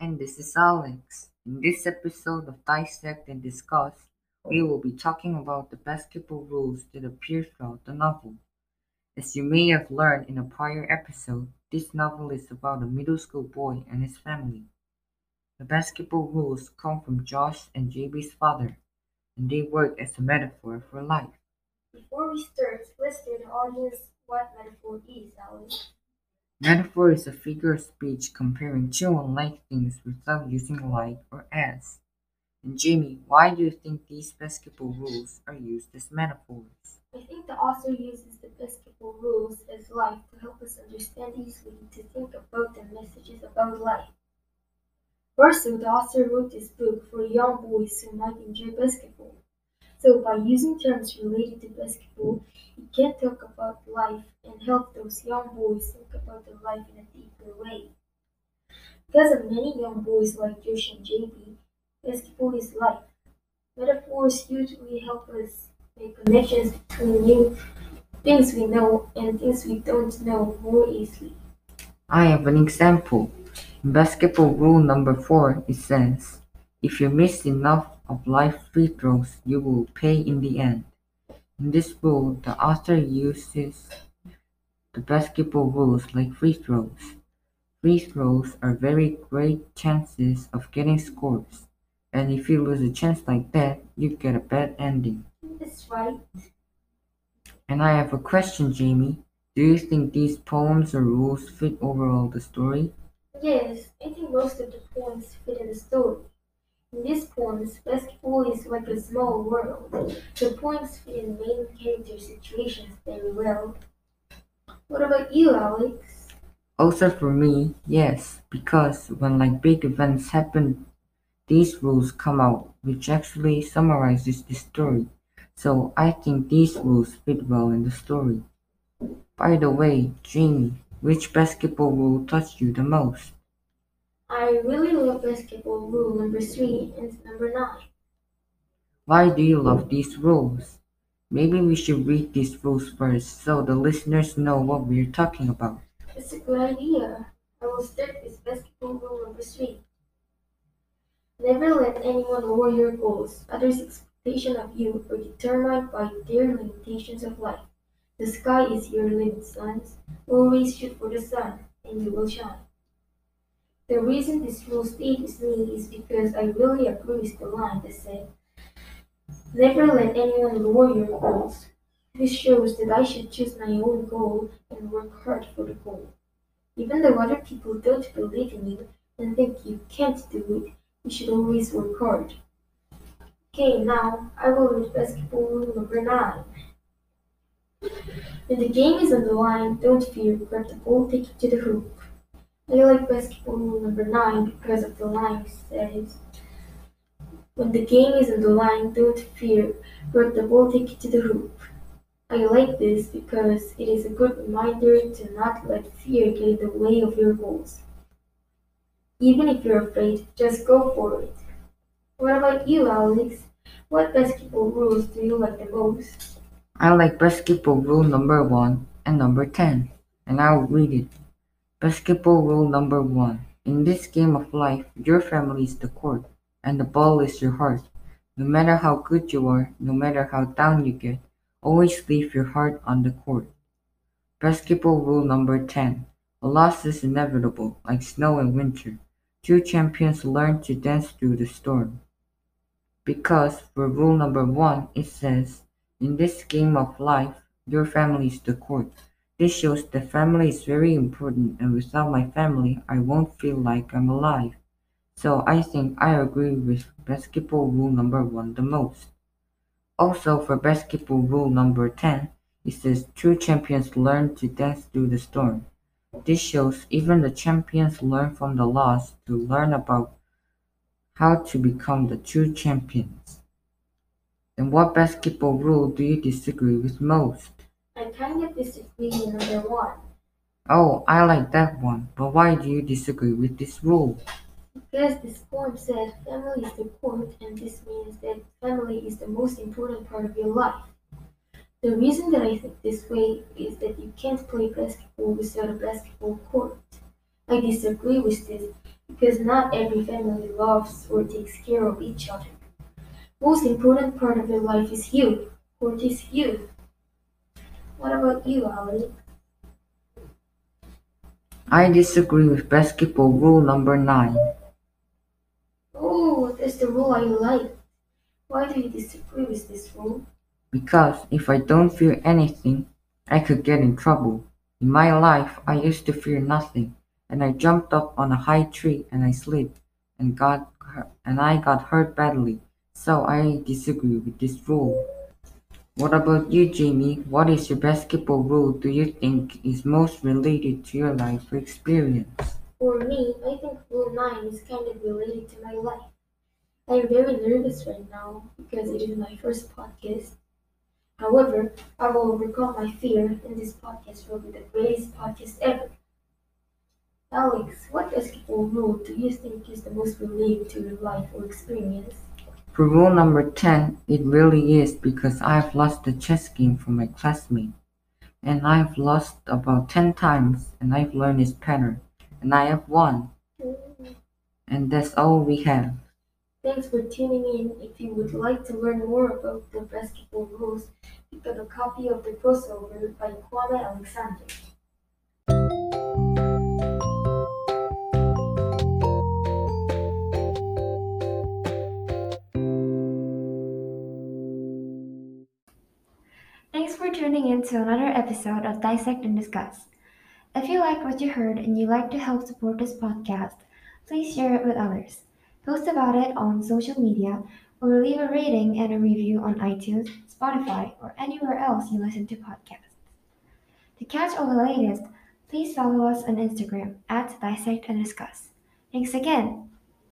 this is Alex. In this episode of Dissect and Discuss, we will be talking about the basketball rules that appear throughout the novel. As you may have learned in a prior episode, this novel is about a middle school boy and his family. The basketball rules come from Josh and JB's father, and they work as a metaphor for life. Before we start, let's tell the audience what metaphor is, Alex. Metaphor is a figure of speech comparing two unlike things without using like or as. And Jimmy, why do you think these basketball rules are used as metaphors? I think the author uses the basketball rules as life to help us understand easily to think about the messages about life. Also, the author wrote this book for young boys who might enjoy basketball. So by using terms related to basketball, he can talk about life and help those young boys think about their life in a deeper way. Because of many young boys like Josh and JB, basketball is life. Metaphors usually help us make connections between new things we know and things we don't know more easily. I have an example. In basketball rule number four, it says, if you miss enough of life free throws, you will pay in the end. In this rule, the author uses the basketball rules like free throws. Free throws are very great chances of getting scores, and if you lose a chance like that, you get a bad ending. That's right. And I have a question, Jaime. Do you think these poems or rules fit overall the story? Yes, I think most of the poems fit in the story. In these poems, basketball is like a small world. The poems fit in main character situations very well. What about you, Alex? Also for me, yes, because when like big events happen, these rules come out, which actually summarizes the story. So I think these rules fit well in the story. By the way, Jaime, which basketball rule touched you the most? I really love basketball rule number three and number nine. Why do you love these rules? Maybe we should read these rules first so the listeners know what we're talking about. It's a good idea. I will start with basketball rule number three. Never let anyone lower your goals. Others' expectation of you are determined by their limitations of life. The sky is your limit, sons. Always shoot for the sun, and you will shine. The reason this rule with me is because I really agree with the line that said, Never let anyone lower your goals. This shows that I should choose my own goal and work hard for the goal. Even though other people don't believe in you and think you can't do it, you should always work hard. Okay, now I will read basketball rule number 9. When the game is on the line, don't fear, grab the ball, take it to the hoop. I like basketball rule number 9 because of the line says, When the game is on the line, don't fear, grab the ball, take it to the hoop. I like this because it is a good reminder to not let fear get in the way of your goals. Even if you're afraid, just go for it. What about you, Alex? What basketball rules do you like the most? I like basketball rule number 1 and number 10, and I'll read it. Basketball rule number 1. In this game of life, your family is the court, and the ball is your heart. No matter how good you are, no matter how down you get, always leave your heart on the court. Basketball rule number 10. A loss is inevitable, like snow in winter. Two champions learn to dance through the storm. Because for rule number 1, it says, In this game of life, your family is the court. This shows that family is very important, and without my family, I won't feel like I'm alive. So I think I agree with basketball rule number 1 the most. Also, for basketball rule number 10, it says true champions learn to dance through the storm. This shows even the champions learn from the loss to learn about how to become the true champions. And what basketball rule do you disagree with most? I kind of disagree with number 1. Oh, I like that one, but why do you disagree with this rule? Because this poem says family is the court, and this means that family is the most important part of your life. The reason that I think this way is that you can't play basketball without a basketball court. I disagree with this because not every family loves or takes care of each other. Most important part of your life is you. What is you? What about you, Ali? I disagree with basketball rule number 9 Oh, that's the rule I like. Why do you disagree with this rule? because if I don't fear anything, I could get in trouble. In my life, I used to fear nothing, and I jumped up on a high tree and I slid and got hurt, and I got hurt badly. So I disagree with this rule. What about you, Jaime? What is your basketball rule do you think is most related to your life or experience? For me, I think rule 9 is kind of related to my life. I am very nervous right now because it is my first podcast. However, I will overcome my fear and this podcast will be the greatest podcast ever. Alex, what basketball rule do you think is the most related to your life or experience? For rule number 10, it really is because I've lost the chess game from my classmate. And I've lost about 10 times, and I've learned its pattern. And I have won. Mm-hmm. And that's all we have. Thanks for tuning in. If you would like to learn more about the basketball rules, pick up a copy of the crossover by Kwame Alexander. Thanks for tuning in to another episode of Dissect and Discuss. If you like what you heard and you'd like to help support this podcast, please share it with others. Post about it on social media or leave a rating and a review on iTunes, Spotify, or anywhere else you listen to podcasts. To catch all the latest, please follow us on Instagram at Dissect and Discuss. Thanks again.